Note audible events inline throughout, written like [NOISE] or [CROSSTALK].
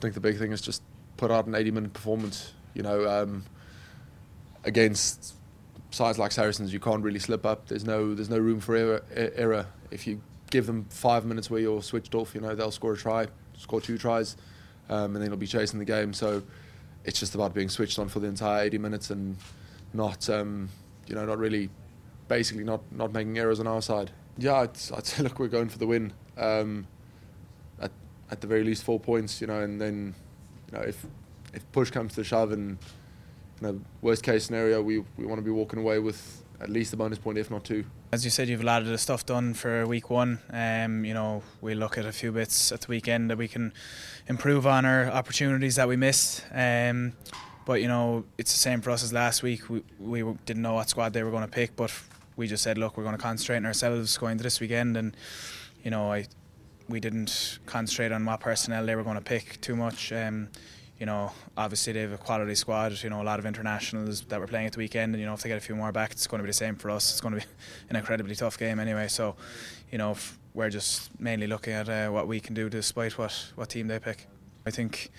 think the big thing is just put out an 80 minute performance. You know, um, against sides like Saracens, you can't really slip up. There's no there's no room for error. error. If you give them five minutes where you're switched off, you know they'll score a try, score two tries, um, and then they'll be chasing the game. So it's just about being switched on for the entire 80 minutes and not um, you know not really basically not not making errors on our side. Yeah, I'd, I'd say [LAUGHS] look we're going for the win. Um, at the very least four points, you know, and then you know if if push comes to shove and you know worst case scenario we we want to be walking away with at least a bonus point if not two. As you said, you've a lot of the stuff done for week one. Um, you know, we look at a few bits at the weekend that we can improve on our opportunities that we missed. Um, but you know, it's the same for us as last week. We we didn't know what squad they were going to pick, but we just said, look, we're going to concentrate on ourselves going to this weekend, and you know, I we didn't concentrate on what personnel they were going to pick too much. Um, you know, obviously they have a quality squad. You know, a lot of internationals that were playing at the weekend, and you know, if they get a few more back, it's going to be the same for us. It's going to be [LAUGHS] an incredibly tough game anyway. So, you know, we're just mainly looking at uh, what we can do despite what what team they pick. I think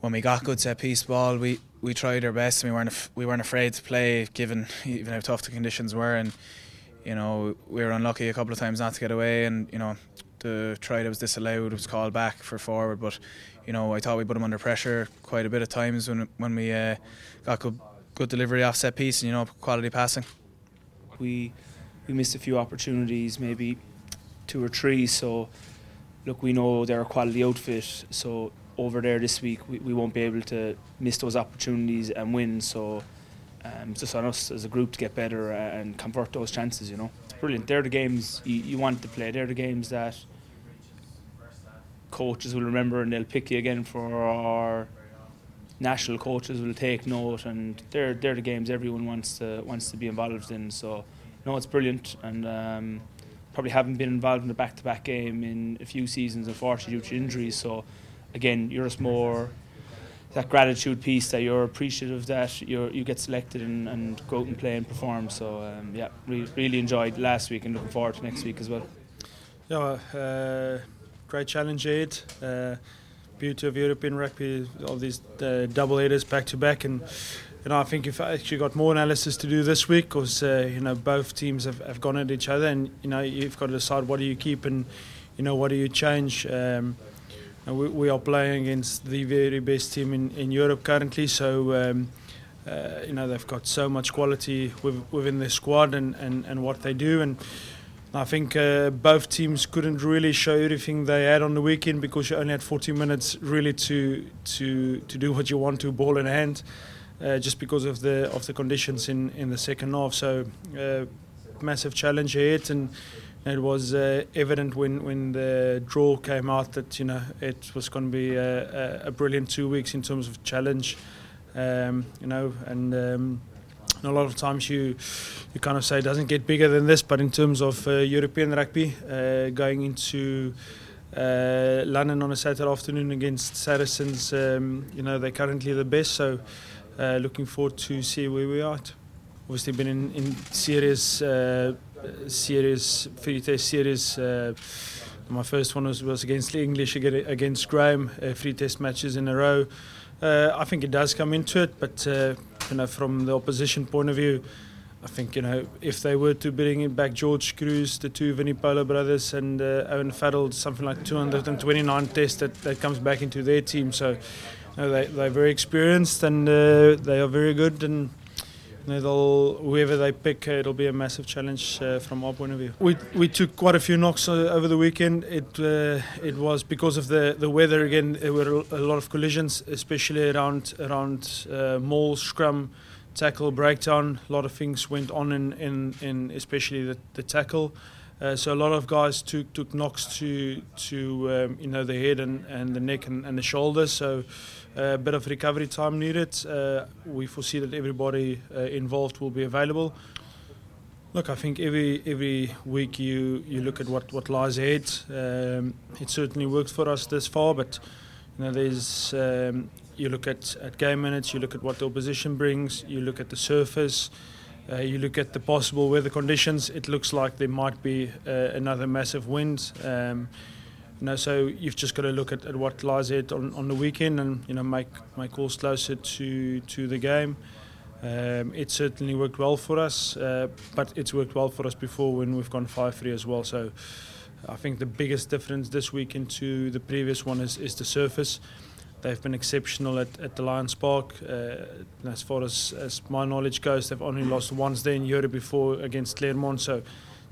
when we got good set piece ball, we, we tried our best. And we weren't we weren't afraid to play, given [LAUGHS] even how tough the conditions were, and you know we were unlucky a couple of times not to get away, and you know the try that was disallowed it was called back for forward, but you know, I thought we put them under pressure quite a bit of times when when we uh, got good good delivery off set piece and you know quality passing. We we missed a few opportunities, maybe two or three. So look, we know they're a quality outfit. So over there this week, we, we won't be able to miss those opportunities and win. So um, it's just on us as a group to get better and convert those chances. You know, it's brilliant. They're the games you, you want to play. They're the games that coaches will remember and they'll pick you again for our national coaches will take note and they're they're the games everyone wants to wants to be involved in. So no it's brilliant and um, probably haven't been involved in a back to back game in a few seasons unfortunately due to injuries. So again you're just more that gratitude piece that you're appreciative that you you get selected and, and go out and play and perform. So um, yeah re- really enjoyed last week and looking forward to next week as well. Yeah uh great challenge aid. Uh, beauty of European rugby, all these uh, double headers back to back, and you know I think you've actually got more analysis to do this week because uh, you know both teams have, have gone at each other, and you know you've got to decide what do you keep and you know what do you change. Um, we, we, are playing against the very best team in, in Europe currently, so. Um, uh, you know they've got so much quality with, within their squad and, and, and what they do and I think uh, both teams couldn't really show everything they had on the weekend because you only had 40 minutes really to to to do what you want to, ball in hand, uh, just because of the of the conditions in, in the second half. So uh, massive challenge ahead, and it was uh, evident when, when the draw came out that you know it was going to be a, a, a, brilliant two weeks in terms of challenge, um, you know, and. Um, a lot of times you you kind of say it doesn't get bigger than this, but in terms of uh, European rugby, uh, going into uh, London on a Saturday afternoon against Saracens, um, you know they're currently the best. So uh, looking forward to see where we are. At. Obviously, been in, in serious uh, serious free test series. Uh, my first one was, was against the English against Graham, three test matches in a row. I think it does come into it, but you know, from the opposition point of view, I think you know if they were to bring back George Kruis, the two Vunipola brothers, and uh, Owen Farrell, something like 229 tests that, that comes back into their team. So you know, they they're very experienced and uh, they are very good and. They'll, whoever they pick, it'll be a massive challenge uh, from our point of view. We we took quite a few knocks uh, over the weekend. It uh, it was because of the, the weather again. There were a lot of collisions, especially around around uh, maul, scrum, tackle, breakdown. A lot of things went on in in, in especially the, the tackle. Uh, so a lot of guys took took knocks to to um, you know the head and, and the neck and, and the shoulders. So a bit of recovery time needed. Uh, we foresee that everybody uh, involved will be available. Look, I think every every week you, you look at what, what lies ahead. Um, it certainly worked for us this far, but you know there's um, you look at, at game minutes, you look at what the opposition brings, you look at the surface, uh, you look at the possible weather conditions. It looks like there might be uh, another massive wind. Um, You know, so you've just got to look at, at what lies ahead on, on the weekend and you know make make calls closer to to the game. Um, it certainly worked well for us, uh, but it's worked well for us before when we've gone 5 3 as well. So I think the biggest difference this weekend to the previous one is, is the surface. They've been exceptional at, at Allianz Park. Uh, as far as, as my knowledge goes, they've only lost once there in Europe before against Clermont. So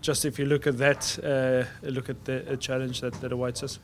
just if you look at that, uh, look at the challenge that, that awaits us.